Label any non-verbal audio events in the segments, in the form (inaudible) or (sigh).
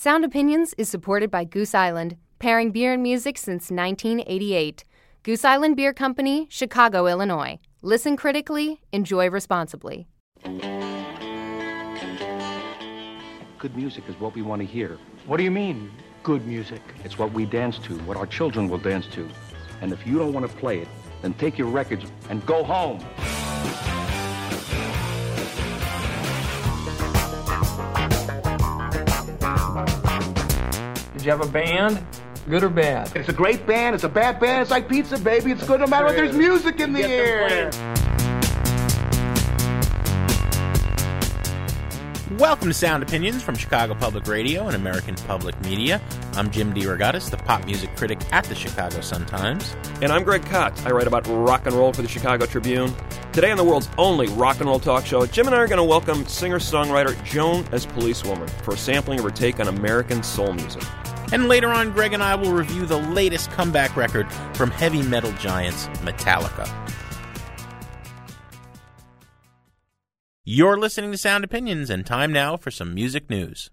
Sound Opinions is supported by Goose Island, pairing beer and music since 1988. Goose Island Beer Company, Chicago, Illinois. Listen critically, enjoy responsibly. Good music is what we want to hear. What do you mean, good music? It's what we dance to, what our children will dance to. And if you don't want to play it, then take your records and go home. You have a band? Good or bad? It's a great band. It's a bad band. It's like pizza, baby. It's good no matter what. There's music in the air. Welcome to Sound Opinions from Chicago Public Radio and American Public Media. I'm Jim DeRogatis, the pop music critic at the Chicago Sun-Times. And I'm Greg Kot. I write about rock and roll for the Chicago Tribune. Today on the world's only rock and roll talk show, Jim and I are going to welcome singer-songwriter Joan as Policewoman for a sampling of her take on American soul music. And later on, Greg and I will review the latest comeback record from heavy metal giants Metallica. You're listening to Sound Opinions, and time now for some music news.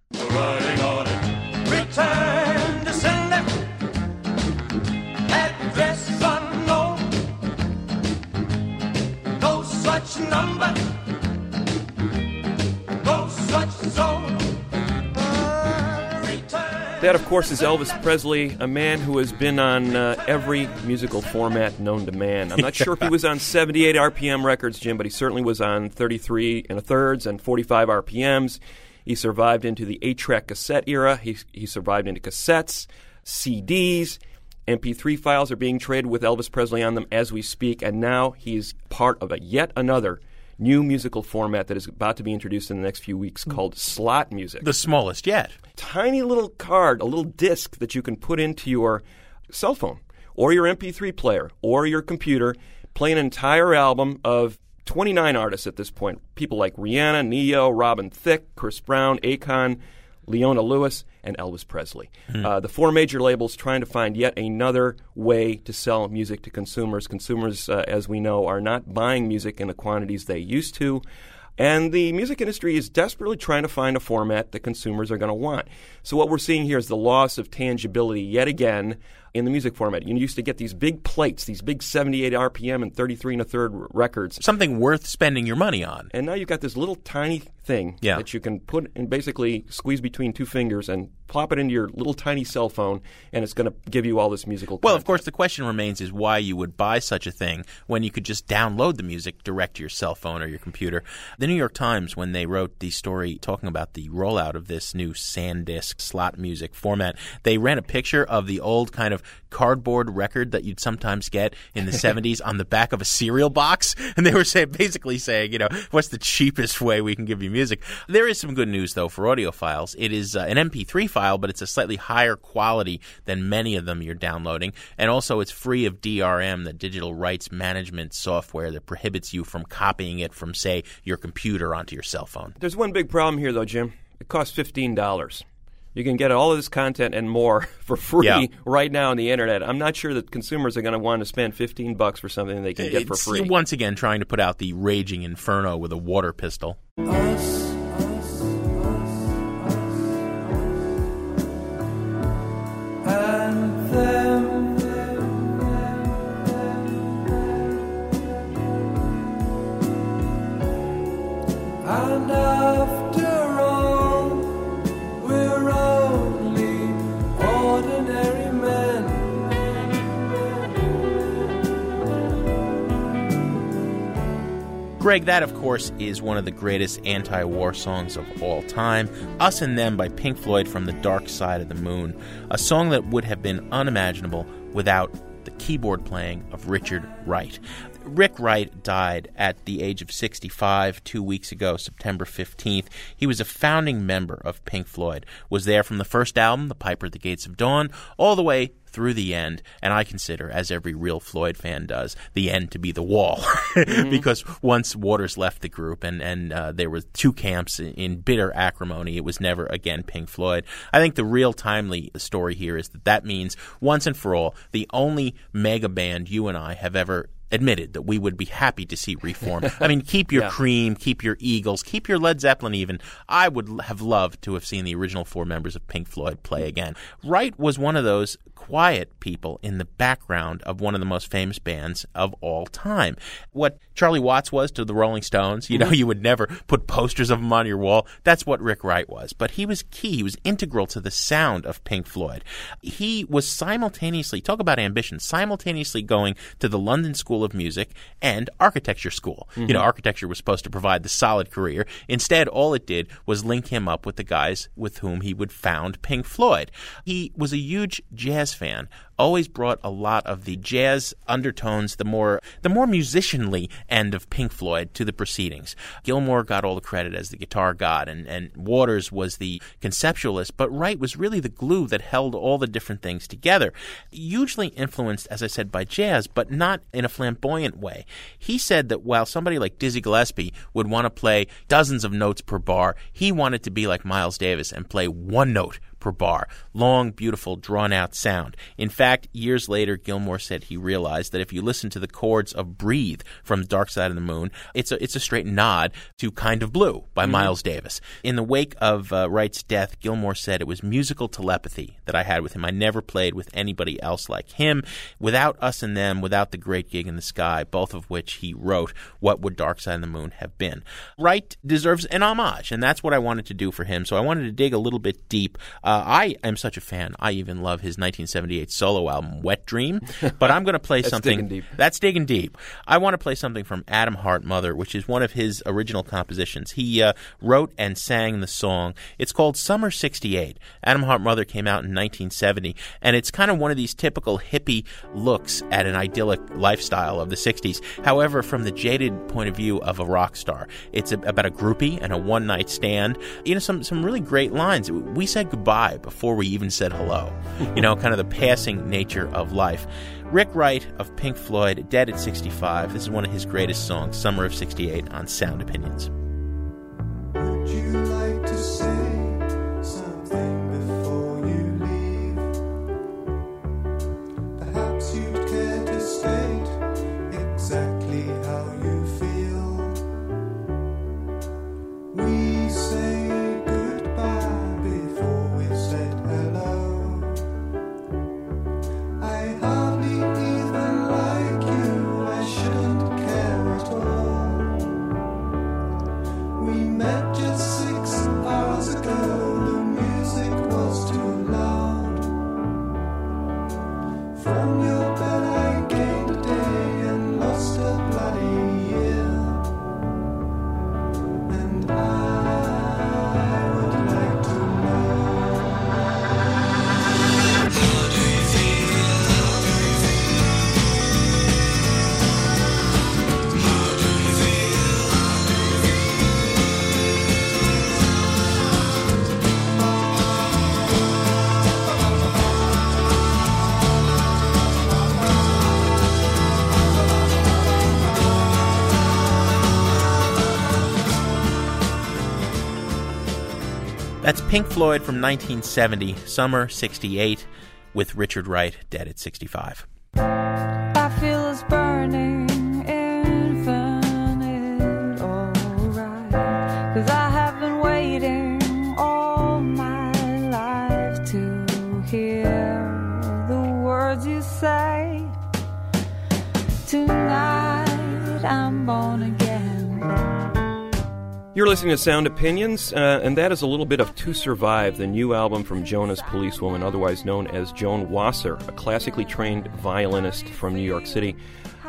Number. That, of course, is Elvis Presley, a man who has been on uh, every musical format known to man. I'm not (laughs) sure if he was on 78 RPM records, Jim, but he certainly was on 33 and a thirds and 45 RPMs. He survived into the 8 track cassette era. He, he survived into cassettes, CDs. MP3 files are being traded with Elvis Presley on them as we speak, and now he's part of a yet another new musical format that is about to be introduced in the next few weeks called slot music The smallest yet. tiny little card, a little disc that you can put into your cell phone or your MP3 player or your computer, play an entire album of 29 artists at this point. People like Rihanna, Ne-Yo, Robin Thicke, Chris Brown, Akon, Leona Lewis, and Elvis Presley. Uh, the four major labels trying to find yet another way to sell music to consumers. Consumers, uh, as we know, are not buying music in the quantities they used to. And the music industry is desperately trying to find a format that consumers are going to want. So what we're seeing here is the loss of tangibility yet again in the music format. You used to get these big plates, these big 78 RPM and 33 and a third records. Something worth spending your money on. And now you've got this little tiny thing Yeah. that you can put and basically squeeze between two fingers and plop it into your little tiny cell phone, and it's going to give you all this musical. Well, of course, the question remains is why you would buy such a thing when you could just download the music direct to your cell phone or your computer. The New York Times, when they wrote the story talking about the rollout of this new SanDisk slot music format, they ran a picture of the old kind of cardboard record that you'd sometimes get in the 70s on the back of a cereal box. And they were say, basically saying, you know, what's the cheapest way we can give you music? There is some good news, though, for audiophiles. It is uh, an MP3 file, but it's a slightly higher quality than many of them you're downloading. And also, it's free of DRM, the digital rights management software that prohibits you from copying it from, say, your computer onto your cell phone. There's one big problem here, though, Jim. It costs fifteen dollars. You can get all of this content and more (laughs) for free Yeah. right now on the internet. I'm not sure that consumers are going to want to spend 15 bucks for something they can get for free. once again trying to put out the raging inferno with a water pistol. And Greg, that of course is one of the greatest anti war songs of all time Us and Them by Pink Floyd from the Dark Side of the Moon. A song that would have been unimaginable without the keyboard playing of Richard Wright. Rick Wright died at the age of 65 two weeks ago, September 15th. He was a founding member of Pink Floyd, was there from the first album, The Piper at the Gates of Dawn, all the way through the end, and I consider, as every real Floyd fan does, the end to be the wall, (laughs) because once Waters left the group and and uh, there were two camps in, in bitter acrimony, it was never again Pink Floyd. I think the real timely story here is that that means once and for all, the only mega band you and I have ever admitted that we would be happy to see reform. (laughs) I mean, keep your Yeah. Cream, keep your Eagles, keep your Led Zeppelin even. I would have loved to have seen the original four members of Pink Floyd play again. Wright was one of those quiet people in the background of one of the most famous bands of all time. What Charlie Watts was to the Rolling Stones, you know, mm-hmm. you would never put posters of him on your wall. That's what Rick Wright was. But he was key. He was integral to the sound of Pink Floyd. He was simultaneously, talk about ambition, simultaneously going to the London School of Music and architecture school. You know, mm-hmm. architecture was supposed to provide the solid career. Instead, all it did was link him up with the guys with whom he would found Pink Floyd. He was a huge jazz fan. Always brought a lot of the jazz undertones, the more the more musicianly end of Pink Floyd to the proceedings. Gilmour got all the credit as the guitar god, and, and Waters was the conceptualist, but Wright was really the glue that held all the different things together. Hugely influenced, as I said, by jazz, but not in a flamboyant way. He said that while somebody like Dizzy Gillespie would want to play dozens of notes per bar, he wanted to be like Miles Davis and play one note per bar. Long, beautiful, drawn out sound. In fact, years later, Gilmour said he realized that if you listen to the chords of Breathe from Dark Side of the Moon, it's a, it's a straight nod to Kind of Blue by Miles Davis. In the wake of uh, Wright's death, Gilmour said it was musical telepathy that I had with him. I never played with anybody else like him. Without Us and Them, without The Great Gig in the Sky, both of which he wrote, what would Dark Side of the Moon have been? Wright deserves an homage, and that's what I wanted to do for him. So I wanted to dig a little bit deep. Uh, I am such a fan. I even love his 1978 solo album, Wet Dream. But I'm going to play (laughs) That's something. digging deep. That's digging deep. I want to play something from Atom Heart Mother, which is one of his original compositions. He uh, wrote and sang the song. It's called Summer 68. Atom Heart Mother came out in 1970, and it's kind of one of these typical hippie looks at an idyllic lifestyle of the 60s. However, from the jaded point of view of a rock star, it's a, about a groupie and a one night stand. You know, some, some really great lines. We said goodbye before we even said hello. you know, kind of the passing nature of life. Rick Wright of Pink Floyd, dead at 65. This is one of his greatest songs, Summer of 68, on Sound Opinions. Pink Floyd from 1970, Summer 68, with Richard Wright, dead at 65. I feel it's burning You're listening to Sound Opinions, uh, and that is a little bit of To Survive, the new album from Joan as Policewoman, otherwise known as Joan Wasser, a classically trained violinist from New York City.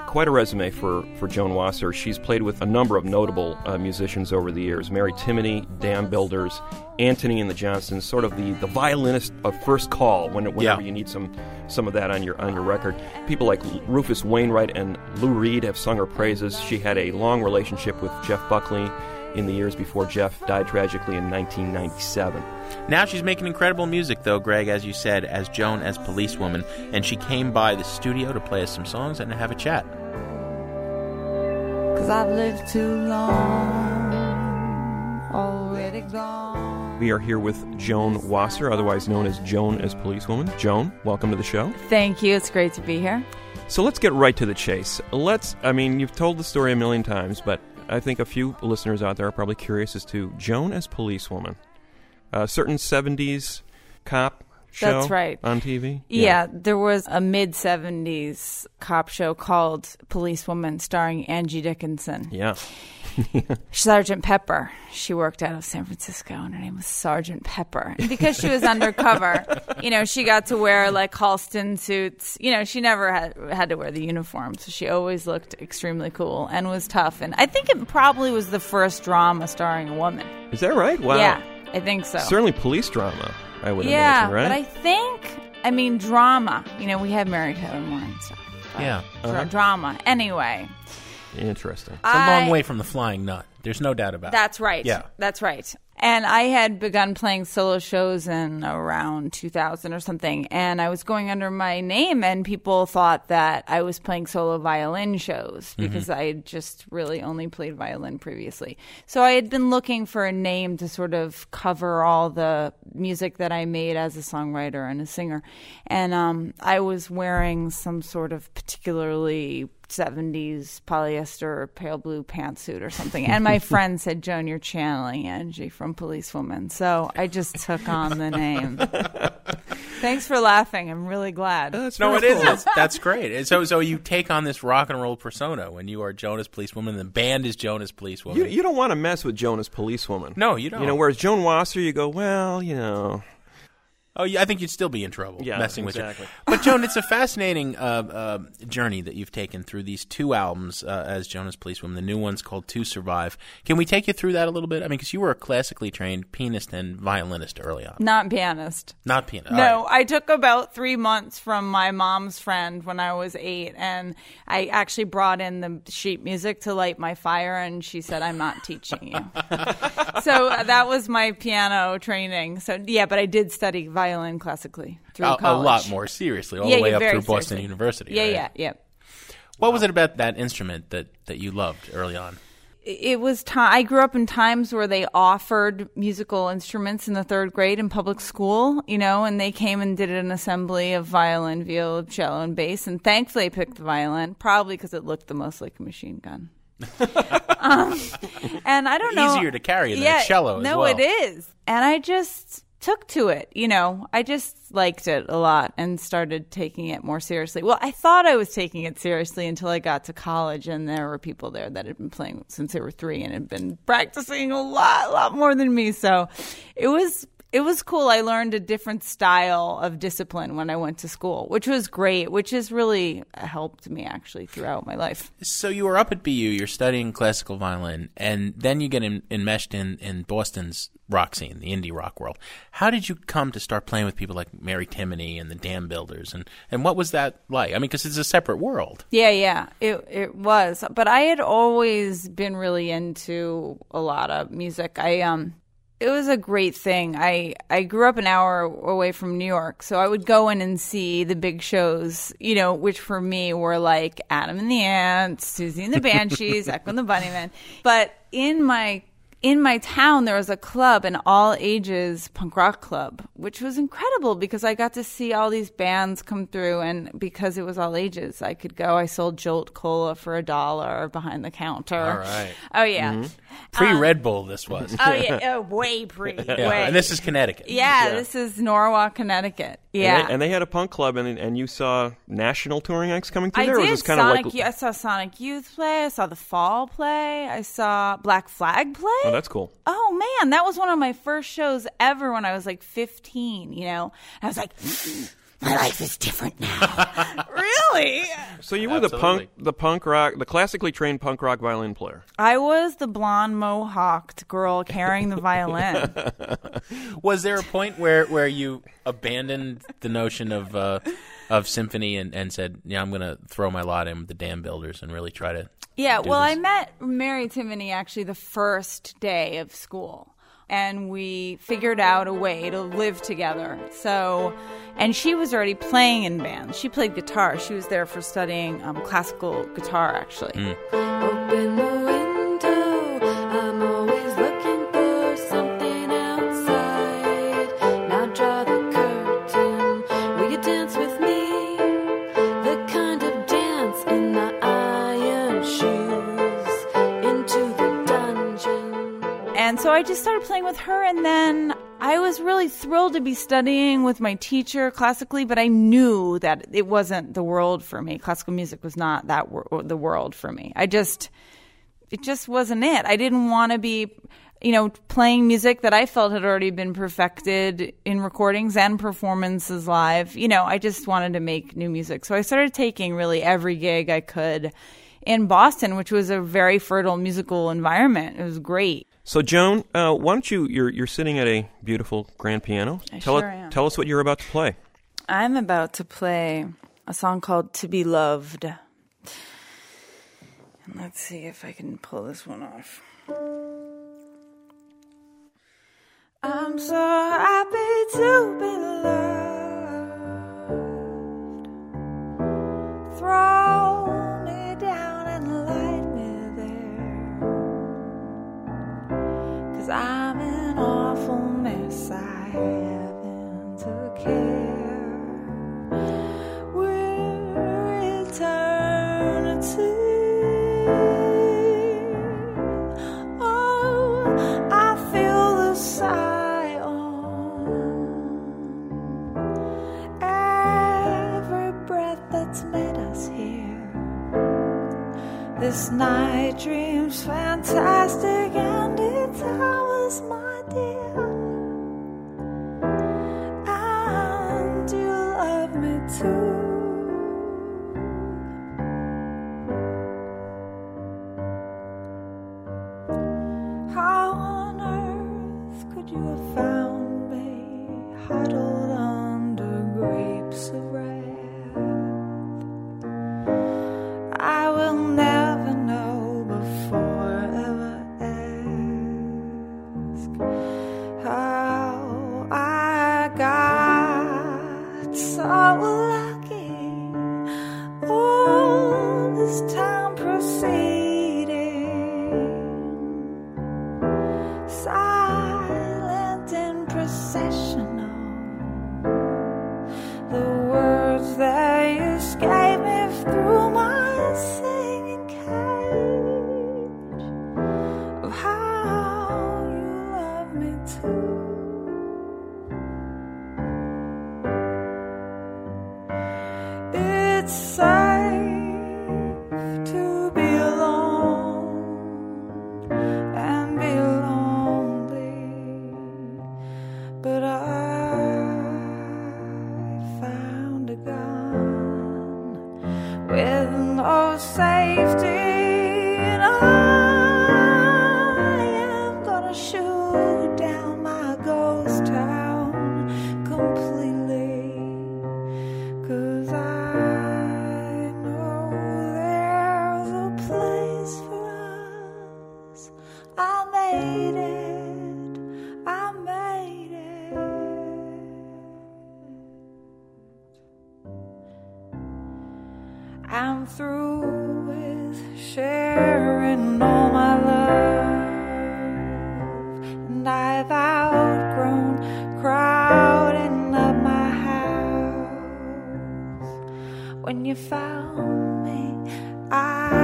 Quite a resume for, for Joan Wasser. She's played with a number of notable uh, musicians over the years Mary Timony, Dam Builders, Antony and the Johnsons, sort of the, the violinist of first call when, whenever Yeah. you need some, some of that on your, on your record. People like Rufus Wainwright and Lou Reed have sung her praises. She had a long relationship with Jeff Buckley in the years before Jeff died tragically in 1997. Now she's making incredible music, though, Greg, as you said, as Joan as policewoman, and she came by the studio to play us some songs and to have a chat. Cause I've lived too long, already gone. We are here with Joan Wasser, otherwise known as Joan as Policewoman. Joan, welcome to the show. Thank you. It's great to be here. So let's get right to the chase. Let's, I mean, you've told the story a million times, but I think a few listeners out there are probably curious as to Joan as policewoman. A certain 70s cop show That's right. on TV? Yeah. there was a mid 70s cop show called Policewoman starring Angie Dickinson. Yeah. (laughs) Sergeant Pepper. She worked out of San Francisco and her name was Sergeant Pepper. And because she was undercover, (laughs) you know, she got to wear like Halston suits. You know, she never had had to wear the uniform, so she always looked extremely cool and was tough. And I think it probably was the first drama starring a woman. Is that right? Wow. Yeah, I think so. Certainly police drama, I would yeah, imagine, right? but I think, I mean, drama. You know, we have Mary Tyler Moore and stuff. Yeah. Uh-huh. drama. Anyway, Interesting. It's a long way from the Flying Nun. There's no doubt about That's it. right. Yeah. That's right. And I had begun playing solo shows in around 2000 or something. And I was going under my name, and people thought that I was playing solo violin shows because I had just really only played violin previously. So I had been looking for a name to sort of cover all the music that I made as a songwriter and a singer. And um, I was wearing some sort of particularly 70s polyester pale blue pantsuit or something. And my (laughs) friend said, Joan, you're channeling Angie from Policewoman. So I just took on the name. Thanks for laughing. I'm really glad. That's No, it very is. That's, that's great. And So, so you take on this rock and roll persona when you are Joan as Policewoman. and The band is Joan as Policewoman. You, you don't want to mess with Joan as Policewoman. No, you don't. You know, whereas Joan Wasser, you go, well, you know. Oh, yeah, I think you'd still be in trouble Yeah, messing exactly. with you. But Joan, it's a fascinating uh, uh, journey that you've taken through these two albums uh, as Joan as Policewoman. The new one's called "To Survive." Can we take you through that a little bit? I mean, because you were a classically trained pianist and violinist early on, Not pianist. not pianist. No, I took about three months from my mom's friend when I was eight, and I actually brought in the sheet music to light my fire, and she said, "I'm not teaching you." (laughs) so uh, that was my piano training. So yeah, but I did study violin classically through a, a lot more seriously, all Yeah, the way up through Boston seriously. University. Yeah, right? yeah, yeah. What was it about that instrument that, that you loved early on? it was time i grew up in times where they offered musical instruments in the third grade in public school you know and they came and did an assembly of violin viola cello and bass and thankfully i picked the violin probably because it looked the most like a machine gun (laughs) um, and i don't know Easier to carry than yeah, a cello as no well. it is and i just took to it you know? I just liked it a lot and started taking it more seriously. Well i thought i was taking it seriously until i got to college and there were people there that had been playing since they were three and had been practicing a lot a lot more than me. So it was it was cool. I learned a different style of discipline when I went to school, which was great, which has really helped me actually throughout my life. So you were up at BU, you're studying classical violin, and then you get en- enmeshed in, in Boston's rock scene, the indie rock world. How did you come to start playing with people like Mary Timony and the Dambuilders, and, and what was that like? I mean, because it's a separate world. Yeah, yeah, it it was. But I had always been really into a lot of music. I um it was a great thing. I I grew up an hour away from New York, so I would go in and see the big shows, you know, which for me were like Adam and the Ants, Siouxsie and the Banshees, Echo and the Bunnymen. But in my in my town there was a club an all ages punk rock club which was incredible because i got to see all these bands come through and because it was all ages i could go i sold jolt cola for a dollar behind the counter All right. oh yeah mm-hmm. Pre Red Bull, this (laughs) oh, was. oh yeah oh way pre (laughs) Yeah, way. and this is Connecticut. yeah, this is norwalk connecticut yeah And they, and they had a punk club, and, and you saw national touring acts coming through I there? or did was this kind Sonic. of like. Youth- I saw Sonic Youth play. I saw The Fall play. I saw Black Flag play. Oh, that's cool. Oh man, that was one of my first shows ever when I was like 15, you know. And I was like, my life is different now. (laughs) really? So you were the punk, the punk rock, the classically trained punk rock violin player. I was the blonde mohawked girl carrying the violin. (laughs) Was there a point where, where you abandoned the notion of uh, of symphony and, and said, "Yeah, I'm going to throw my lot in with the Dambuilders and really try to"? Yeah, do well, I met Mary Timony actually the first day of school. And we figured out a way to live together. So, and she was already playing in bands. She played guitar. She was there for studying um, classical guitar, actually. Open I just started playing with her, and then I was really thrilled to be studying with my teacher classically, but I knew that it wasn't the world for me. Classical music was not that wor- the world for me. I just, it just wasn't it. I didn't want to be, you know, playing music that I felt had already been perfected in recordings and performances live. You know, I just wanted to make new music. So I started taking really every gig I could in Boston, which was a very fertile musical environment. It was great. So, Joan, uh, why don't you? You're you're sitting at a beautiful grand piano. I tell sure it- am. Tell us what you're about to play. I'm about to play a song called To Be Loved. And let's see if I can pull this one off. I'm so happy to be loved. Throw I'm an awful mess. I haven't a care. We're eternity. Oh, I feel the sigh on every breath that's made us here. This night dream's fantastic and it's my dear. And you love me too. How on earth could you have found me huddled When you found me, I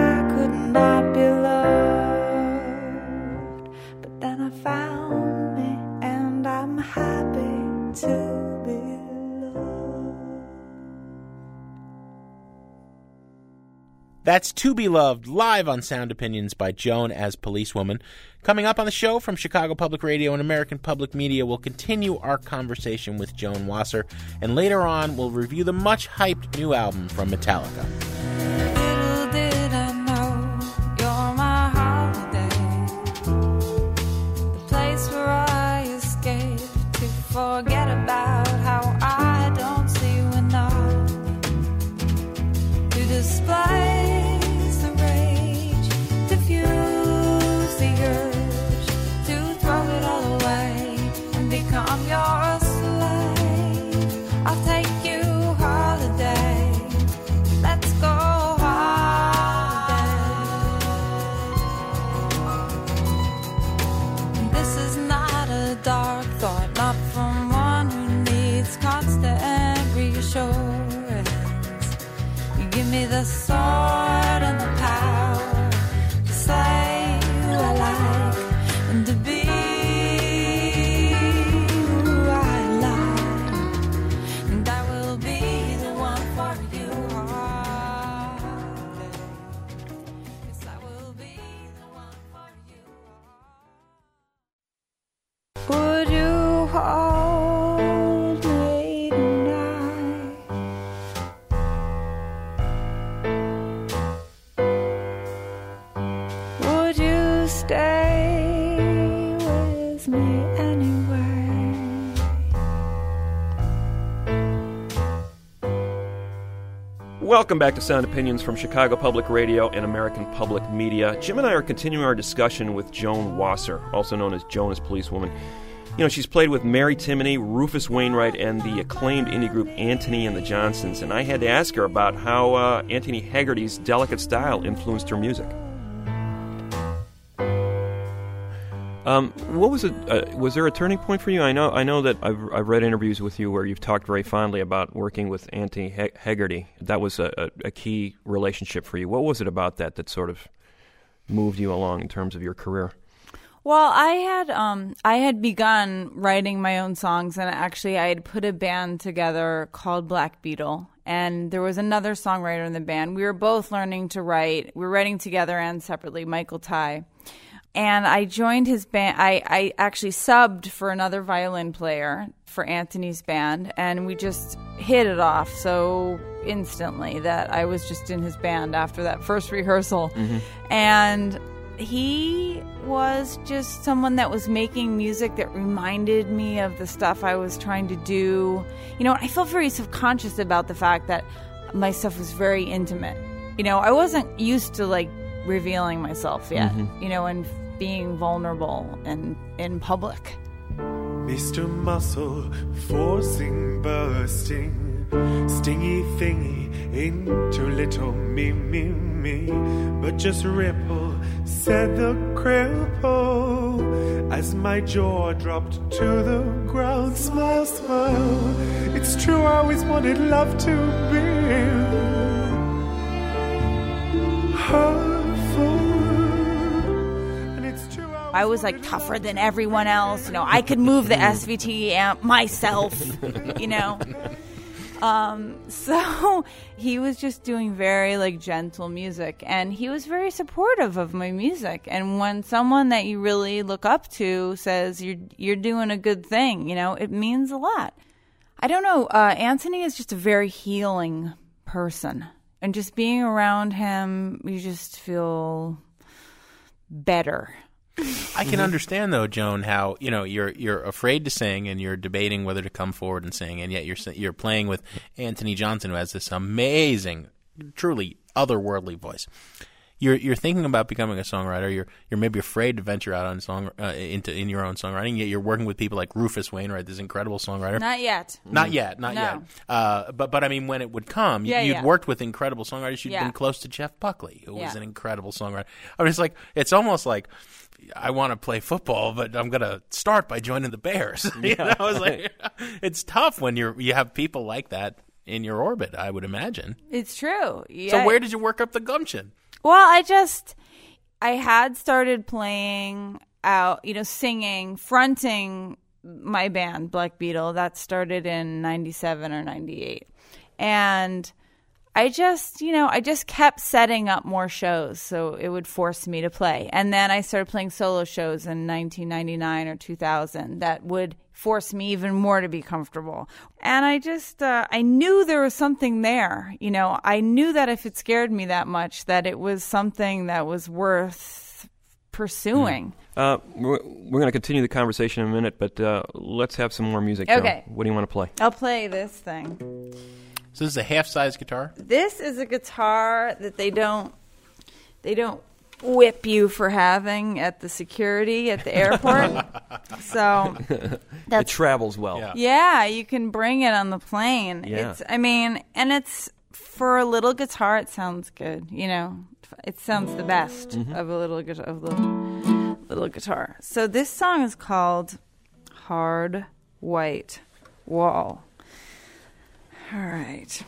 That's To Be Loved live on Sound Opinions by Joan as Policewoman. Coming up on the show from Chicago Public Radio and American Public Media, we'll continue our conversation with Joan Wasser, and later on, we'll review the much hyped new album from Metallica. stay with me anyway. Welcome back to Sound Opinions from Chicago Public Radio and American Public Media. Jim and I are continuing our discussion with Joan Wasser, also known as Joan as, Policewoman. You know, she's played with Mary Timony, Rufus Wainwright, and the acclaimed indie group Antony and the Johnsons. And I had to ask her about how uh, Antony Hegarty's delicate style influenced her music. Um, what was it? Uh, was there a turning point for you? I know, I know that I've, I've read interviews with you where you've talked very fondly about working with Antony Ha- Hegarty. That was a, a, a key relationship for you. What was it about that that sort of moved you along in terms of your career? Well, I had um I had begun writing my own songs and actually I had put a band together called Black Beetle and there was another songwriter in the band. We were both learning to write. We were writing together and separately, Michael Tighe. And I joined his band. I, I actually subbed for another violin player for Antony's band, and we just hit it off so instantly that I was just in his band after that first rehearsal. Mm-hmm. And he was just someone that was making music that reminded me of the stuff I was trying to do. You know, I felt very subconscious about the fact that my stuff was very intimate. You know, I wasn't used to like revealing myself yet, mm-hmm. you know, and being vulnerable and in public. Mr. Muscle forcing, bursting, stingy thingy into little me, me, me. But just ripple, said the cripple, as my jaw dropped to the ground. Smile, smile. It's true, I always wanted love to be hurtful. I was like tougher than everyone else. You know, I could move the SVT amp myself, you know. Um, so (laughs) he was just doing very like gentle music and he was very supportive of my music. And when someone that you really look up to says you're you're doing a good thing, you know, it means a lot. I don't know, uh, Antony is just a very healing person. And just being around him, you just feel better. I can mm-hmm. understand though, Joan, how you know you're you're afraid to sing and you're debating whether to come forward and sing, and yet you're you're playing with Antony Johnson, who has this amazing, truly otherworldly voice. You're you're thinking about becoming a songwriter. You're you're maybe afraid to venture out on song uh, into in your own songwriting. Yet you're working with people like Rufus Wainwright, this incredible songwriter. Not yet. Not yet, not No. yet. Uh, but but I mean, when it would come, you, Yeah, you'd yeah. worked with incredible songwriters. You'd Yeah. been close to Jeff Buckley, who was an incredible songwriter. I mean, it's like it's almost like I want to play football, but I'm gonna start by joining the Bears. (laughs) you know, it's like (laughs) it's tough when you're you have people like that in your orbit. I would imagine. It's true. Yeah. So where did you work up the gumption? Well, I just I had started playing out, you know, singing, fronting my band Black Beetle. That started in 97 or 98. And I just, you know, I just kept setting up more shows so it would force me to play. And then I started playing solo shows in 1999 or 2000 that would force me even more to be comfortable. And I just, uh, I knew there was something there. You know, I knew that if it scared me that much, that it was something that was worth pursuing. Uh, we're we're going to continue the conversation in a minute, but uh, let's have some more music. Okay. Joan. What do you want to play? I'll play this thing. So this is a half-size guitar. This is a guitar that they don't they don't whip you for having at the security at the airport. (laughs) so it travels well. Yeah. yeah, you can bring it on the plane. Yeah. It's I mean, and it's for a little guitar it sounds good, you know. It sounds the best Mm-hmm. of a little guitar of little, little guitar. So this song is called Hard White Wall. All right.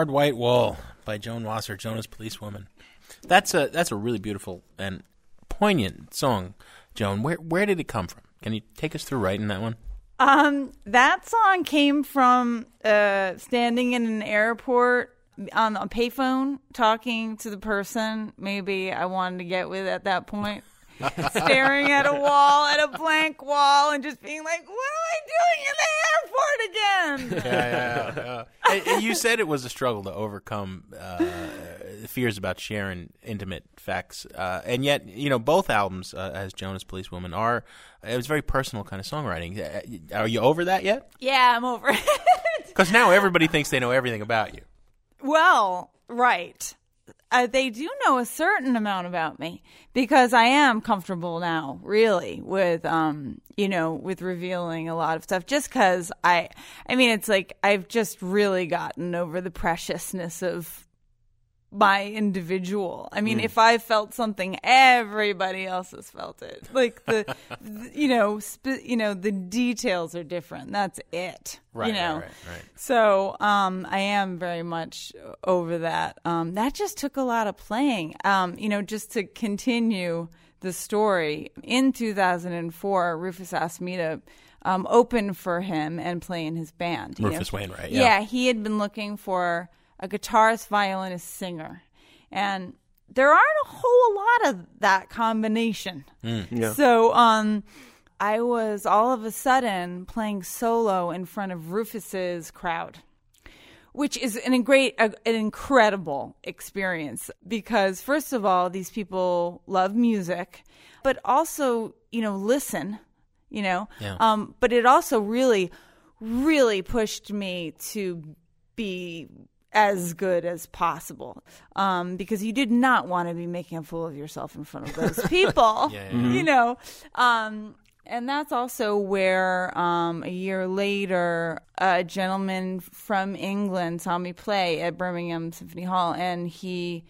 Hard White Wall by Joan Wasser, Joan as Policewoman. That's a that's a really beautiful and poignant song, Joan. Where where did it come from? Can you take us through writing that one? Um, that song came from uh, standing in an airport on a payphone, talking to the person maybe I wanted to get with at that point, (laughs) staring at a wall, at a blank wall, and just being like, "What am I doing in the airport again?" (laughs) yeah, yeah, yeah. And- and you said it was a struggle to overcome uh, fears about sharing intimate facts, uh, and yet you know both albums, uh, as Joan as Police Woman, are it was very personal kind of songwriting. Uh, Are you over that yet? yeah, I'm over it. (laughs) Because now everybody thinks they know everything about you. Well, right. Uh, they do know a certain amount about me because I am comfortable now, really, with um, you know, with revealing a lot of stuff. Just because I, I mean, it's like I've just really gotten over the preciousness of my individual. I mean, Mm. if I felt something, everybody else has felt it. Like the, (laughs) the- you know, sp- you know, the details are different. That's it. Right, You know. right, right, right. So um, I am very much over that. Um, that just took a lot of playing. Um, you know, just to continue the story. In 2004, Rufus asked me to um, open for him and play in his band. you know. Rufus Wainwright, yeah. he had been looking for a guitarist, violinist, singer, and there aren't a whole lot of that combination. Yeah. So um I was all of a sudden playing solo in front of Rufus's crowd. Which is an great, a, an incredible experience because, first of all, these people love music, but also, you know, listen, you know. Yeah. Um, but it also really, really pushed me to be as good as possible um, because you did not want to be making a fool of yourself in front of those (laughs) people, Yeah, yeah, (laughs) you know. Um, and that's also where um, a year later, a gentleman from England saw me play at Birmingham Symphony Hall, and he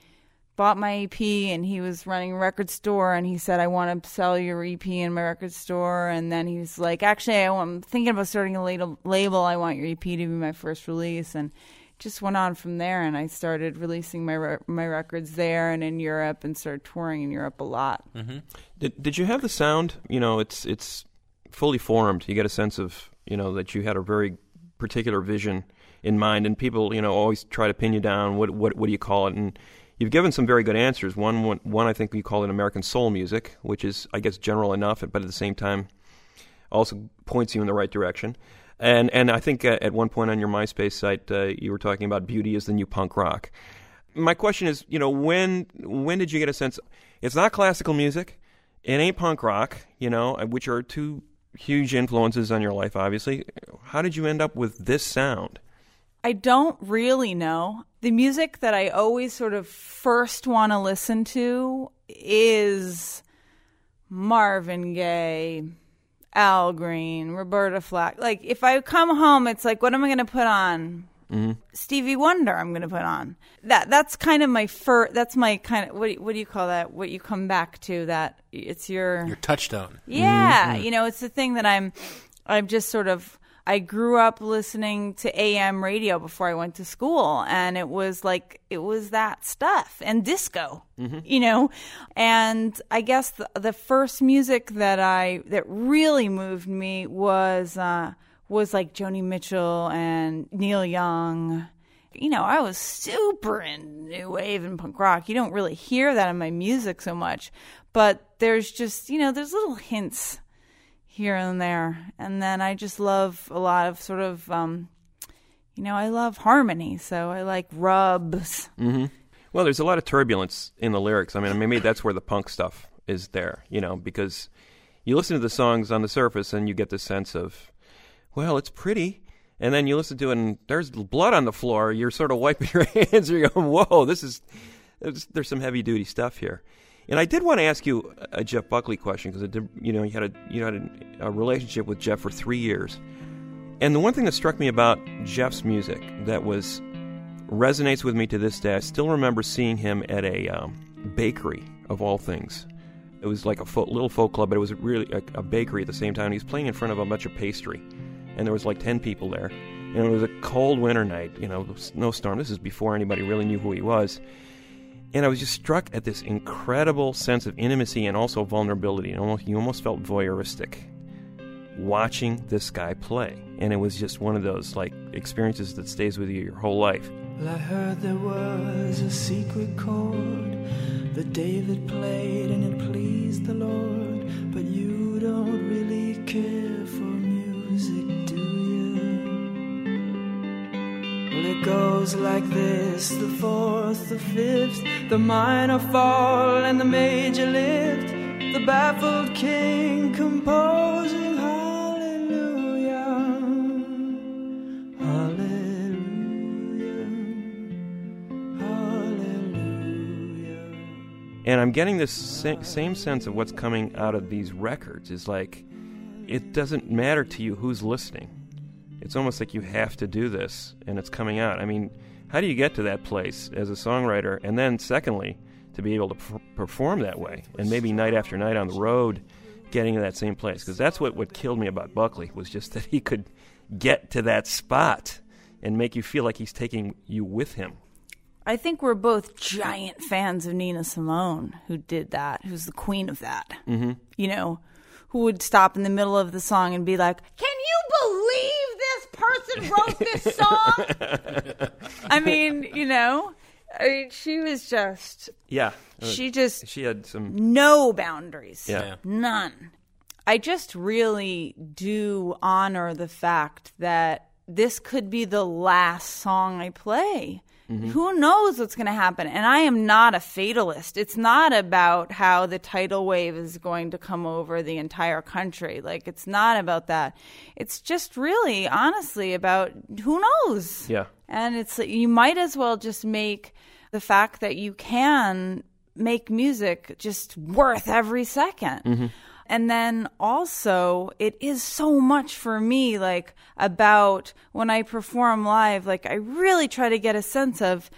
bought my EP and he was running a record store and he said I want to sell your EP in my record store. And then he was like actually I'm thinking about starting a label, label. I want your EP to be my first release. And just went on from there and I started releasing my re- my records there and in Europe and started touring in Europe a lot. Mm-hmm. Did Did you have the sound? You know, it's it's fully formed. You get a sense of you know that you had a very particular vision in mind, and people you know always try to pin you down. What what what do you call it? And you've given some very good answers. One one, one I think you call it American soul music, which is I guess general enough, but at the same time also points you in the right direction. And and I think uh, at one point on your MySpace site uh, you were talking about beauty is the new punk rock. My question is, you know, when when did you get a sense? It's not classical music, it ain't punk rock, you know, uh, which are two huge influences on your life, obviously. How did you end up with this sound? I don't really know. The music that I always sort of first want to listen to is Marvin Gaye, Al Green, Roberta Flack. Like if I come home, it's like, what am I going to put on? Mm-hmm. Stevie Wonder. I'm going to put on that. That's kind of my first. That's my kind of what? do you- What do you call that? What you come back to? That it's your Your touchstone. yeah, mm-hmm. you know, it's the thing that I'm I'm just sort of I grew up listening to AM radio before I went to school and it was like it was that stuff and disco. You know, and I guess the, the first music that I that really moved me was uh was like Joni Mitchell and Neil Young. You know, I was super in new wave and punk rock. You don't really hear that in my music so much, but there's just, you know, there's little hints here and there. And then I just love a lot of sort of, um, you know, I love harmony. So I like rubs. Well, there's a lot of turbulence in the lyrics. I mean, maybe that's where the punk stuff is there, you know, because you listen to the songs on the surface and you get the sense of, well, it's pretty. And then you listen to it and there's blood on the floor. You're sort of wiping (laughs) your hands. You're going, whoa, this is, there's, there's some heavy duty stuff here. And I did want to ask you a Jeff Buckley question because you know you had a you had a, a relationship with Jeff for three years, and the one thing that struck me about Jeff's music that was resonates with me to this day. I still remember seeing him at a um, bakery of all things. It was like a little folk club, but it was really a, a bakery at the same time. He was playing in front of a bunch of pastry, and there was like ten people there. And it was a cold winter night, you know, snowstorm. This is before anybody really knew who he was. And I was just struck at this incredible sense of intimacy and also vulnerability. And almost, you almost felt voyeuristic watching this guy play. And it was just one of those like experiences that stays with you your whole life. Well, I heard there was a secret chord that David played and it pleased the Lord. But you don't really care Well, it goes like this the fourth, the fifth, the minor fall, and the major lift. The baffled king composing hallelujah. Hallelujah. Hallelujah. And I'm getting this sa- same sense of what's coming out of these records is like it doesn't matter to you who's listening. It's almost like you have to do this and it's coming out. I mean, how do you get to that place as a songwriter? And then, secondly, to be able to per- perform that way and maybe night after night on the road getting to that same place because that's what, what killed me about buckley was just (laughs) that he could get to that spot and make you feel like he's taking you with him I think we're both giant fans of Nina Simone, who did that, who's the queen of that. Mm-hmm. You know, who would stop in the middle of the song and be like, Can you believe this person wrote this song? I mean, you know, I mean, she was just Yeah. She just she had some. no boundaries. Yeah. Yeah. None. I just really do honor the fact that this could be the last song I play. Mm-hmm. Who knows what's going to happen? And I am not a fatalist. It's not about how the tidal wave is going to come over the entire country. Like, it's not about that. It's just really, honestly, about who knows? Yeah. And it's you might as well just make the fact that you can make music just worth every 2nd And then also, it is so much for me, like about when I perform live, like I really try to get a sense of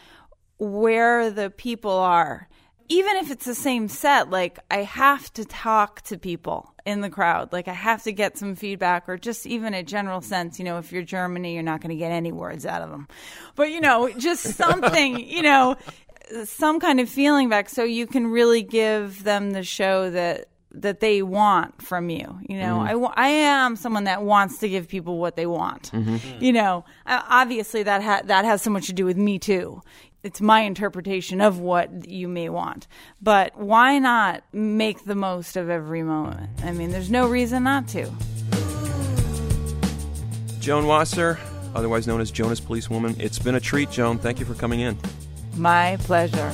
where the people are. Even if it's the same set, like I have to talk to people in the crowd. Like I have to get some feedback or just even a general sense. You know, if you're Germany, you're not going to get any words out of them. But, you know, just (laughs) something, you know, some kind of feeling back so you can really give them the show that that they want from you. You know, I wa- I am someone that wants to give people what they want. You know, Uh, obviously that ha- that has so much to do with me too. It's my interpretation of what you may want. But why not make the most of every moment? I mean, there's no reason not to. Joan Wasser, otherwise known as Joan as Policewoman. It's been a treat, Joan. Thank you for coming in. My pleasure.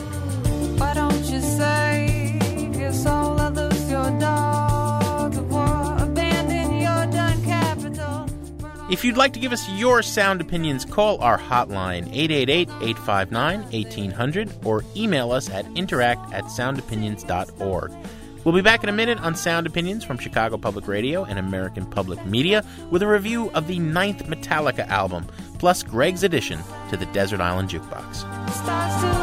If you'd like to give us your sound opinions, call our hotline 888-859-1800 or email us at interact at soundopinions.org. We'll be back in a minute on Sound Opinions from Chicago Public Radio and American Public Media with a review of the ninth Metallica album, plus Greg's addition to the Desert Island Jukebox.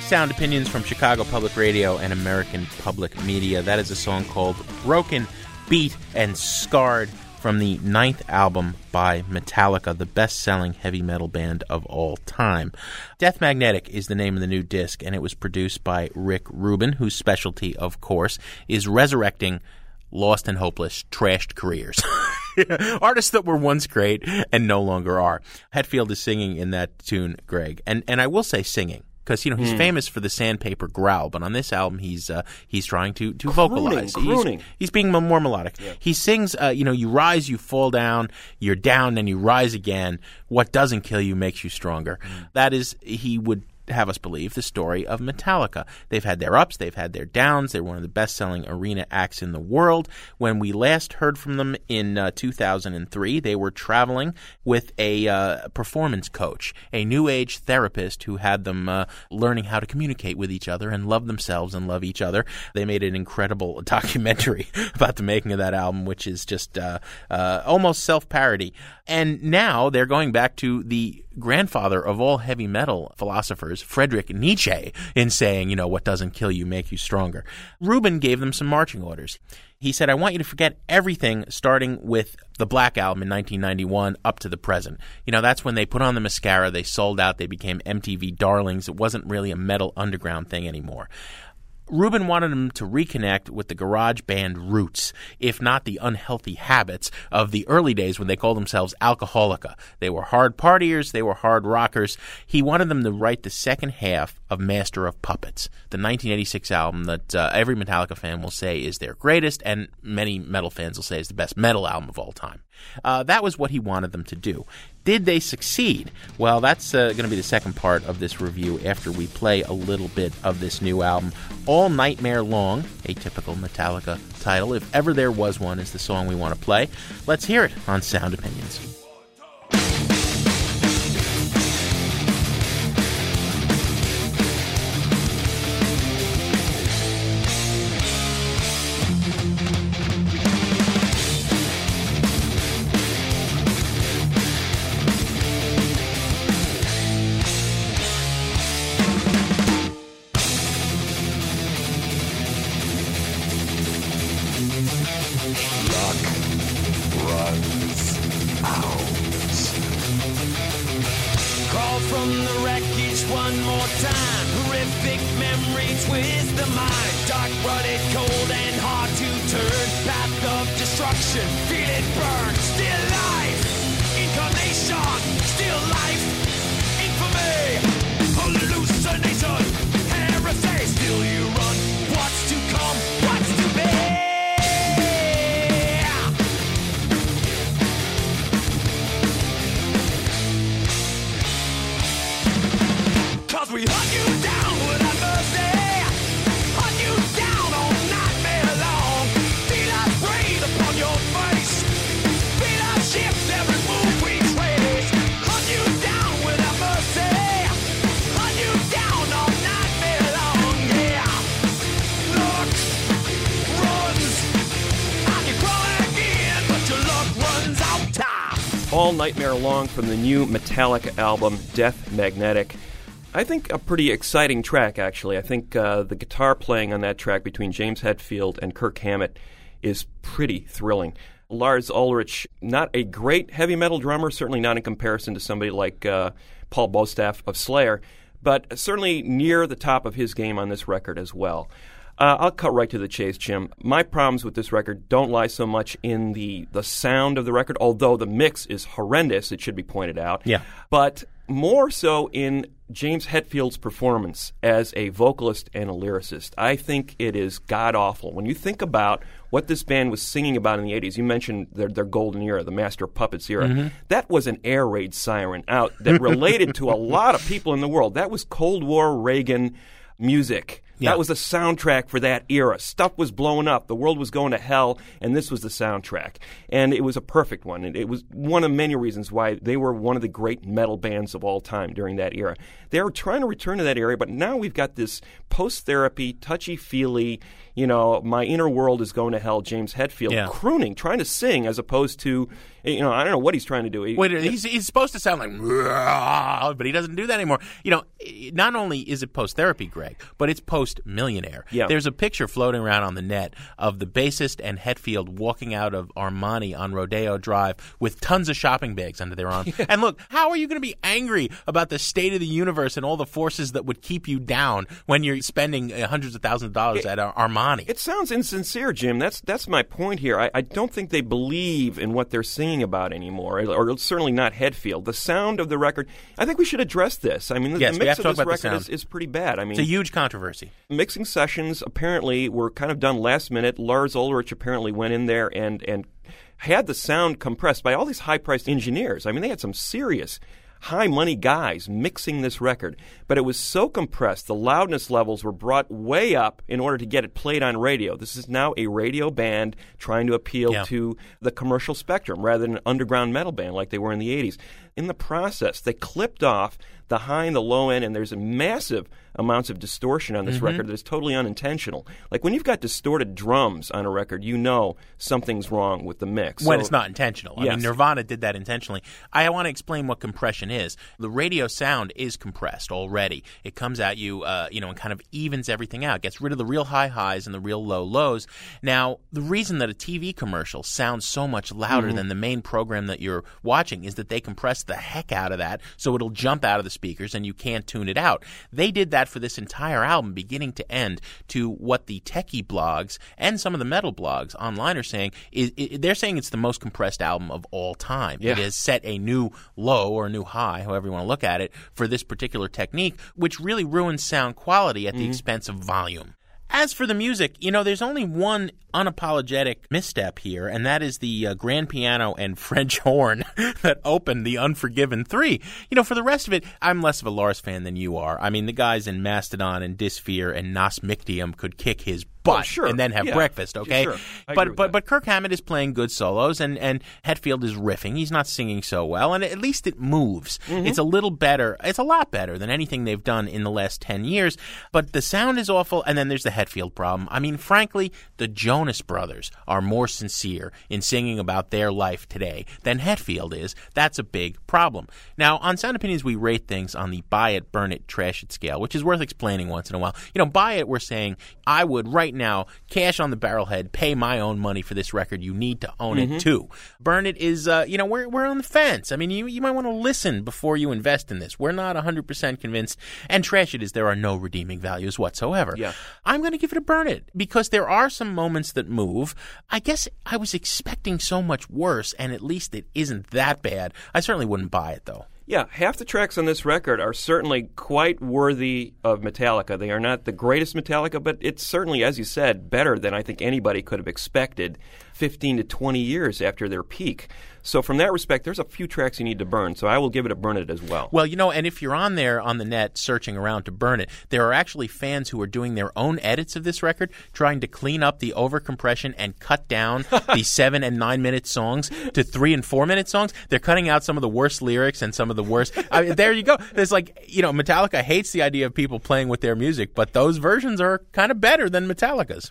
Sound Opinions from Chicago Public Radio and American Public Media. That is a song called Broken, Beat, and Scarred from the ninth album by Metallica, the best selling heavy metal band of all time. Death Magnetic is the name of the new disc, and it was produced by Rick Rubin, whose specialty, of course, is resurrecting lost and hopeless, trashed careers. (laughs) Artists that were once great and no longer are. Hetfield is singing in that tune, Greg, and and I will say singing because you know he's Hmm. famous for the sandpaper growl, but on this album he's uh, he's trying to to vocalize. He's- crooning. He's, being more melodic. He sings, uh, you know, you rise, you fall down, you're down, and you rise again. What doesn't kill you makes you stronger. That is, he would have us believe the story of Metallica. They've had their ups, they've had their downs. They're one of the best selling arena acts in the world. When we last heard from them in uh, 2003, they were traveling with a uh, performance coach, a new age therapist who had them uh, learning how to communicate with each other and love themselves and love each other. They made an incredible (laughs) documentary about the making of that album, which is just uh, uh, almost self parody. And now they're going back to the grandfather of all heavy metal philosophers, Friedrich Nietzsche, in saying, you know, what doesn't kill you make you stronger. Rubin gave them some marching orders. He said, I want you to forget everything starting with the Black Album in 1991 up to the present. You know, that's when they put on the mascara, they sold out, they became MTV darlings. It wasn't really a metal underground thing anymore. Rubin wanted him to reconnect with the garage band roots, if not the unhealthy habits of the early days when they called themselves Alcoholica. They were hard partiers, they were hard rockers. He wanted them to write the second half of Master of Puppets, the 1986 album that uh, every Metallica fan will say is their greatest, and many metal fans will say is the best metal album of all time. Uh, that was what he wanted them to do. Did they succeed? Well, that's uh, going to be the second part of this review after we play a little bit of this new album. All Nightmare Long, a typical Metallica title, if ever there was one, is the song we want to play. Let's hear it on Sound Opinions. Nightmare Long from the new Metallica album, Death Magnetic. I think a pretty exciting track, actually. I think uh, the guitar playing on that track between James Hetfield and Kirk Hammett is pretty thrilling. Lars Ulrich, not a great heavy metal drummer, certainly not in comparison to somebody like uh, Paul Bostaph of Slayer, but certainly near the top of his game on this record as well. Uh, I'll cut right to the chase, Jim. My problems with this record don't lie so much in the, the sound of the record, although the mix is horrendous, it should be pointed out. Yeah. But more so in James Hetfield's performance as a vocalist and a lyricist. I think it is god awful. When you think about what this band was singing about in the 80s, you mentioned their, their golden era, the Master of Puppets era. Mm-hmm. That was an air raid siren out that related to a lot of people in the world. That was Cold War Reagan music. Yeah. That was the soundtrack for that era. Stuff was blowing up. The world was going to hell, and this was the soundtrack. And it was a perfect one. And it was one of many reasons why they were one of the great metal bands of all time during that era. They were trying to return to that era, but now we've got this post therapy, touchy feely, you know, my inner world is going to hell, James Hetfield, Yeah. crooning, trying to sing as opposed to, you know, I don't know what he's trying to do. He- Wait, he's, he's supposed to sound like, but he doesn't do that anymore. You know, not only is it post therapy, Greg, but it's post millionaire. Yeah. There's a picture floating around on the net of the bassist and Hetfield walking out of Armani on Rodeo Drive with tons of shopping bags under their arms. (laughs) And look, how are you going to be angry about the state of the universe and all the forces that would keep you down when you're spending uh, hundreds of thousands of dollars at Ar- It sounds insincere, Jim. That's that's my point here. I, I don't think they believe in what they're singing about anymore, or certainly not Hetfield. The sound of the record. I think we should address this. I mean, the, Yes, the mix of this record is, is pretty bad. I mean, It's a huge controversy. mixing sessions apparently were kind of done last minute. Lars Ulrich apparently went in there and and had the sound compressed by all these high priced engineers. I mean, they had some serious high money guys mixing this record, but it was so compressed. The loudness levels were brought way up in order to get it played on radio. This is now a radio band trying to appeal Yeah. to the commercial spectrum rather than an underground metal band like they were in the 80s. in the process, they clipped off the high and the low end, and there's a massive amounts of distortion on this Mhm. record that's totally unintentional. Like when you've got distorted drums on a record, you know something's wrong with the mix. when So- it's not intentional. I mean, Nirvana did that intentionally. I want to explain what compression is. The radio sound is compressed already. It comes at you, uh, you know, and kind of evens everything out, gets rid of the real high highs and the real low lows. Now, the reason that a TV commercial sounds so much louder Mhm. than the main program that you're watching is that they compress the heck out of that so it'll jump out of the speakers and you can't tune it out. They did that for this entire album, beginning to end, to what the techie blogs and some of the metal blogs online are saying is, they're saying it's the most compressed album of all time. Yeah. It has set a new low or a new high, however you want to look at it, for this particular technique, which really ruins sound quality at the Mhm. expense of volume. As for the music, you know, there's only one unapologetic misstep here, and that is the uh, grand piano and (laughs) French horn (laughs) that opened the Unforgiven 3. You know, for the rest of it, I'm less of a Lars fan than you are. I mean, the guys in Mastodon and Disfear and Nachtmystium could kick his Oh, sure. and then have Yeah. breakfast, okay? Sure. Agree But with but but Kirk Hammett is playing good solos and and Hetfield is riffing. He's not singing so well and at least it moves. Mhm. It's a little better. It's a lot better than anything they've done in the last 10 years, but the sound is awful and then there's the Hetfield problem. I mean, frankly, the Jonas brothers are more sincere in singing about their life today than Hetfield is. That's a big problem. Now, on Sound Opinions we rate things on the buy it, burn it, trash it scale, which is worth explaining once in a while. You know, buy it we're saying I would right now cash on the barrelhead, pay my own money for this record. You need to own Mhm. it too. Burn it is, uh, you know, we're, we're on the fence. I mean, you, you might want to listen before you invest in this. We're not 100% convinced. And trash it is there are no redeeming values whatsoever. Yeah. I'm going to give it a burn it because there are some moments that move. I guess I was expecting so much worse, and at least it isn't that bad. I certainly wouldn't buy it though. Yeah, half the tracks on this record are certainly quite worthy of Metallica. They are not the greatest Metallica, but it's certainly, as you said, better than I think anybody could have expected 15 to 20 years after their peak. So, from that respect, there's a few tracks you need to burn. So, I will give it a burn it as well. Well, you know, and if you're on there on the net searching around to burn it, there are actually fans who are doing their own edits of this record, trying to clean up the overcompression and cut down (laughs) the seven and nine minute songs to three and four minute songs. They're cutting out some of the worst lyrics and some of the worst. I mean, there you go. There's like, you know, Metallica hates the idea of people playing with their music, but those versions are kind of better than Metallica's.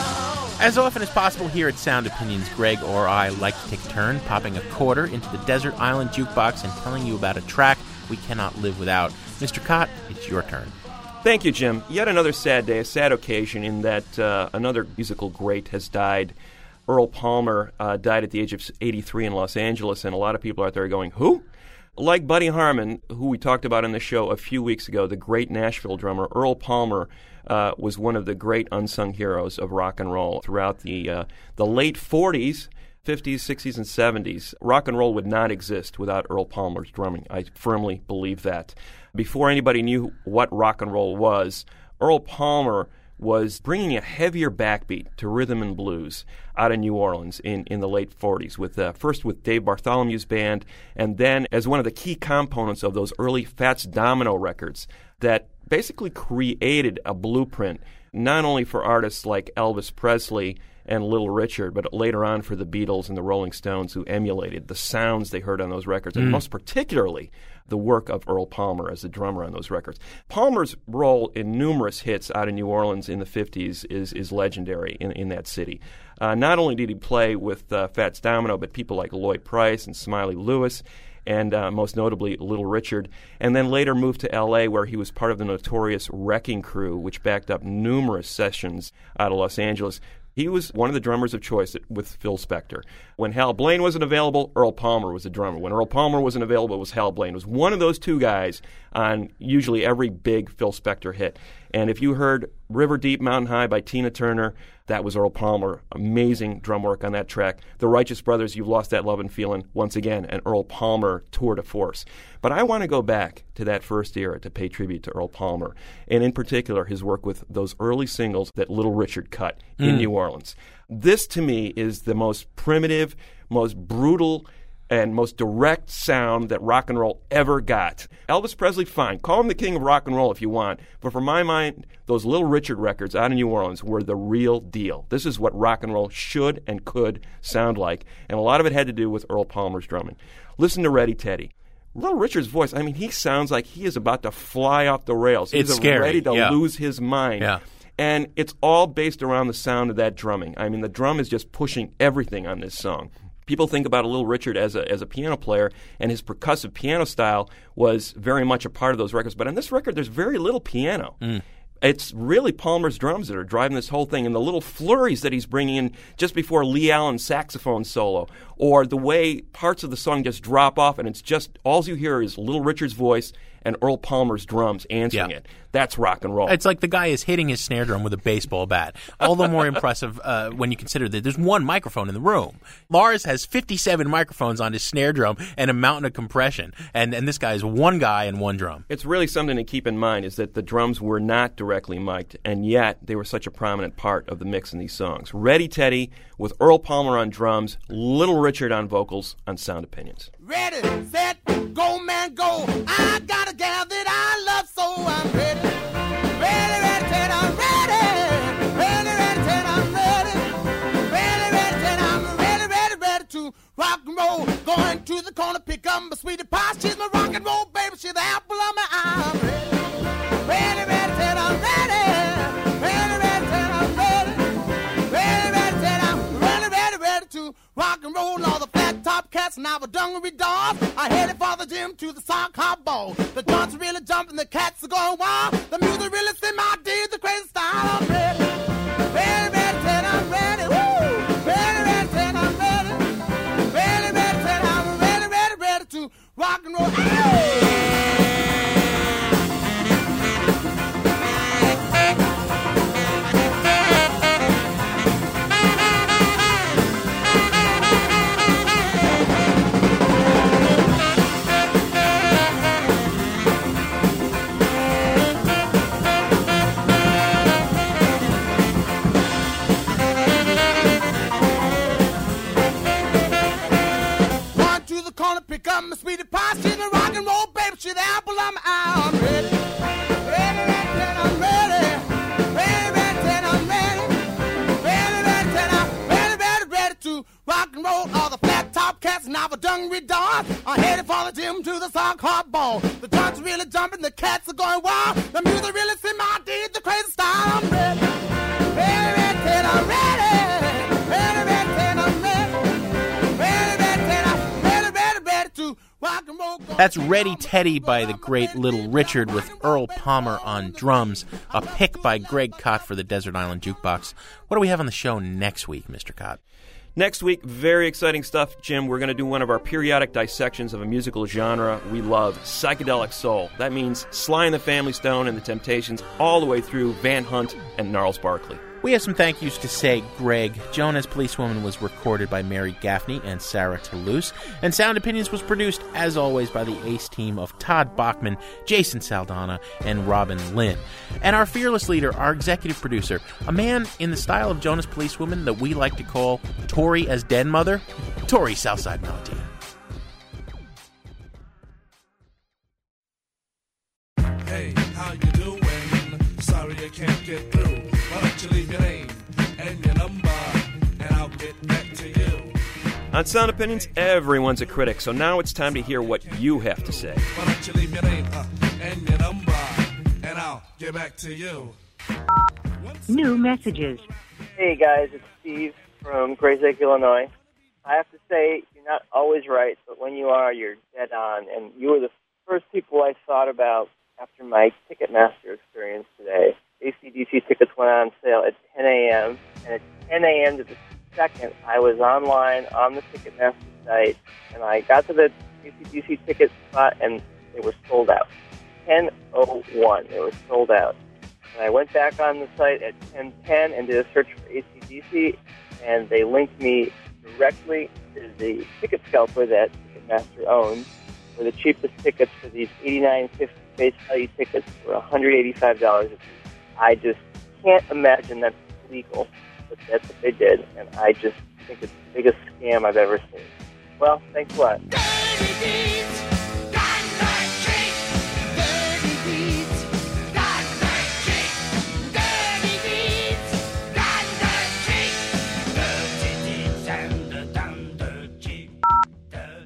As often as possible here at Sound Opinions, Greg or I like to take a turn popping a quarter into the desert island jukebox and telling you about a track we cannot live without. Mr. Kot, it's your turn. Thank you, Jim. Yet another sad day, a sad occasion in that uh, another musical great has died. Earl Palmer uh, died at the age of 83 in Los Angeles, and a lot of people out there are going, Who? Like Buddy Harman, who we talked about on the show a few weeks ago, the great Nashville drummer, Earl Palmer uh, was one of the great unsung heroes of rock and roll throughout the, uh, the late 40s. 50s, 60s, and 70s. Rock and roll would not exist without Earl Palmer's drumming. I firmly believe that. Before anybody knew what rock and roll was, Earl Palmer was bringing a heavier backbeat to rhythm and blues out of New Orleans in, in the late 40s, with uh, first with Dave Bartholomew's band, and then as one of the key components of those early Fats Domino records that basically created a blueprint not only for artists like Elvis Presley and Little Richard, but later on for the Beatles and the Rolling Stones who emulated the sounds they heard on those records, and Mm. most particularly the work of Earl Palmer as the drummer on those records. Palmer's role in numerous hits out of New Orleans in the 50s is, is legendary in, in that city. Uh, not only did he play with uh, Fats Domino, but people like Lloyd Price and Smiley Lewis and uh, most notably Little Richard, and then later moved to L.A., where he was part of the notorious Wrecking Crew, which backed up numerous sessions out of Los Angeles. He was one of the drummers of choice with Phil Spector. When Hal Blaine wasn't available, Earl Palmer was the drummer. When Earl Palmer wasn't available, it was Hal Blaine. It was one of those two guys on usually every big Phil Spector hit. And if you heard River Deep, Mountain High by Tina Turner. That was Earl Palmer. Amazing drum work on that track. The Righteous Brothers, You've Lost That Love and Feeling, once again, an Earl Palmer tour de force. But I want to go back to that first era to pay tribute to Earl Palmer, and in particular, his work with those early singles that Little Richard cut in Mm. New Orleans. This, to me, is the most primitive, most brutal, and most direct sound that rock and roll ever got. Elvis Presley, fine. Call him the king of rock and roll if you want. But for my mind, those Little Richard records out in New Orleans were the real deal. This is what rock and roll should and could sound like. And a lot of it had to do with Earl Palmer's drumming. Listen to Ready Teddy. Little Richard's voice, I mean, he sounds like he is about to fly off the rails. He's It's scary, ready to yeah. lose his mind. Yeah. And it's all based around the sound of that drumming. I mean, the drum is just pushing everything on this song. People think about a Little Richard as a, as a piano player, and his percussive piano style was very much a part of those records. But on this record, there's very little piano. Mm. It's really Palmer's drums that are driving this whole thing, and the little flurries that he's bringing in just before Lee Allen's saxophone solo, or the way parts of the song just drop off, and it's just all you hear is Little Richard's voice and Earl Palmer's drums answering Yeah. it. That's rock and roll. It's like the guy is hitting his snare drum with a baseball bat. All the more impressive uh, when you consider that there's one microphone in the room. Lars has 57 microphones on his snare drum and a mountain of compression, and and this guy is one guy and one drum. It's really something to keep in mind is that the drums were not directly mic'd, and yet they were such a prominent part of the mix in these songs. Ready Teddy with Earl Palmer on drums, Little Richard on vocals on Sound Opinions. Ready, set, go, man, go. I got a gal that I love, so I'm ready. Ready, ready, Ted, I'm ready. Ready, ready, Ted, I'm ready. Ready, ready, Ted, I'm ready, ready, ready to rock and roll. Going to the corner, pick up my sweetie pie. She's my rock dungaree dogs. I headed for the gym to the sock hop ball. The dogs really jumping, the cats are going wild. Teddy by the great Little Richard with Earl Palmer on drums, a pick by Greg Kot for the Desert Island Jukebox. What do we have on the show next week, Mr. Kot? Next week, very exciting stuff, Jim. We're going to do one of our periodic dissections of a musical genre we love, psychedelic soul. That means Sly and the Family Stone and the Temptations, all the way through Van Hunt and Gnarls Barkley. We have some thank yous to say. Greg, Joan as Policewoman was recorded by Mary Gaffney and Sarah Toulouse, and Sound Opinions was produced, as always, by the ace team of Todd Bachman, Jason Saldanha, and Robin Linn. And our fearless leader, our executive producer, a man in the style of Joan as Policewoman that we like to call Tori as Den Mother, Tori Southside Mountain. Hey, how you doing? Sorry I can't get On Sound Opinions, everyone's a critic, so now it's time to hear what you have to say. Why don't you leave your name uh, and your number, and I'll get back to you. New messages. Hey guys, it's Steve from Grayslake, Illinois. I have to say, you're not always right, but when you are, you're dead on. And you were the first people I thought about after my Ticketmaster experience today. ACDC tickets went on sale at 10 a.m., and at 10 a.m. to the second, I was online on the Ticketmaster site, and I got to the ACDC ticket spot, and they were sold out. 10.01, they were sold out. And I went back on the site at 1010 and did a search for ACDC, and they linked me directly to the ticket scalper that Ticketmaster owns for the cheapest tickets for these 89.50 face value tickets for $185 a piece. I just can't imagine that's legal, but that's what they did, and I just think it's the biggest scam I've ever seen. Well, thanks a lot.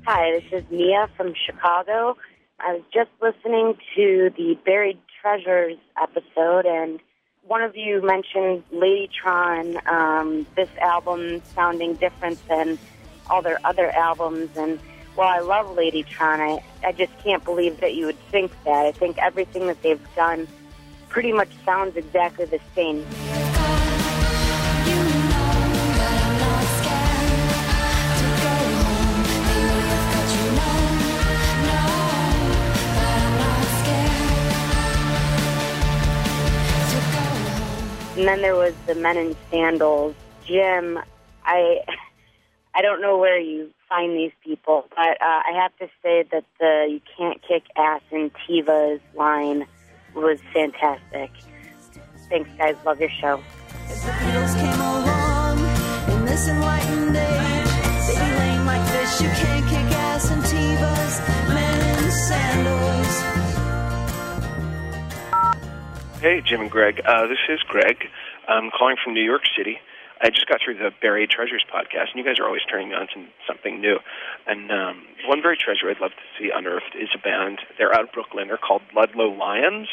Hi, this is Mia from Chicago. I was just listening to the Buried Treasures episode, and one of you mentioned Ladytron, um, this album sounding different than all their other albums. And while I love Ladytron, I, I just can't believe that you would think that. I think everything that they've done pretty much sounds exactly the same. And then there was the Men in Sandals. Jim, I I don't know where you find these people, but uh, I have to say that the "You Can't Kick Ass" in Tiva's line was fantastic. Thanks, guys. Love your show. Hey, Jim and Greg. Uh, this is Greg. I'm calling from New York City. I just got through the Buried Treasures podcast, and you guys are always turning me on to something new. And um, one buried treasure I'd love to see unearthed is a band. They're out of Brooklyn. They're called Ludlow Lions.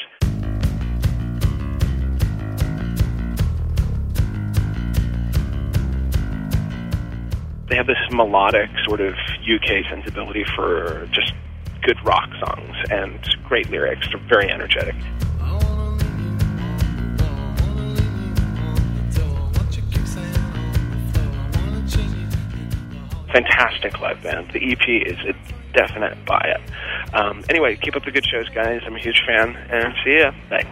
They have this melodic sort of UK sensibility for just good rock songs and great lyrics. They're very energetic. Fantastic live band. The EP is a definite buy it. Um, anyway, keep up the good shows, guys. I'm a huge fan, and see ya. Bye.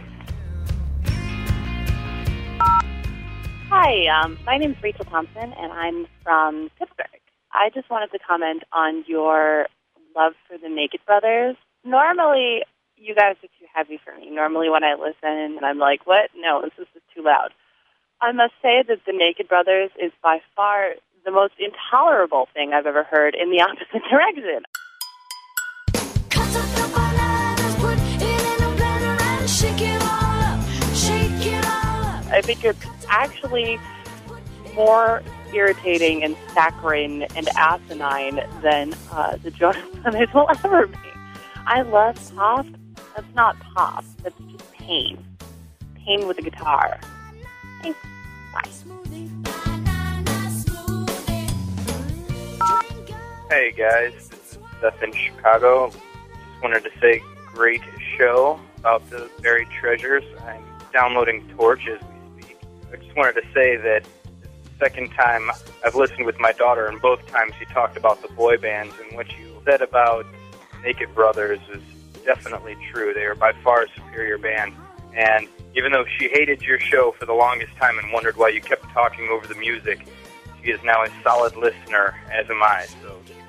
Hi, um, my name's Rachel Thompson, and I'm from Pittsburgh. I just wanted to comment on your love for the Naked Brothers. Normally, you guys are too heavy for me. Normally, when I listen, I'm like, what? No, this is too loud. I must say that the Naked Brothers is by far the most intolerable thing I've ever heard in the (laughs) opposite direction. I think it's actually more irritating and saccharine and asinine than uh, the Jonas (laughs) Brothers will ever be. I love pop. That's not pop. That's just pain. Pain with a guitar. Thanks. Hey guys, this is Seth in Chicago. Just wanted to say great show about the buried treasures. I'm downloading Torch as we speak. I just wanted to say that the second time I've listened with my daughter, and both times you talked about the boy bands, and what you said about Naked Brothers is definitely true. They are by far a superior band. And even though she hated your show for the longest time and wondered why you kept talking over the music, she is now a solid listener, as am I. So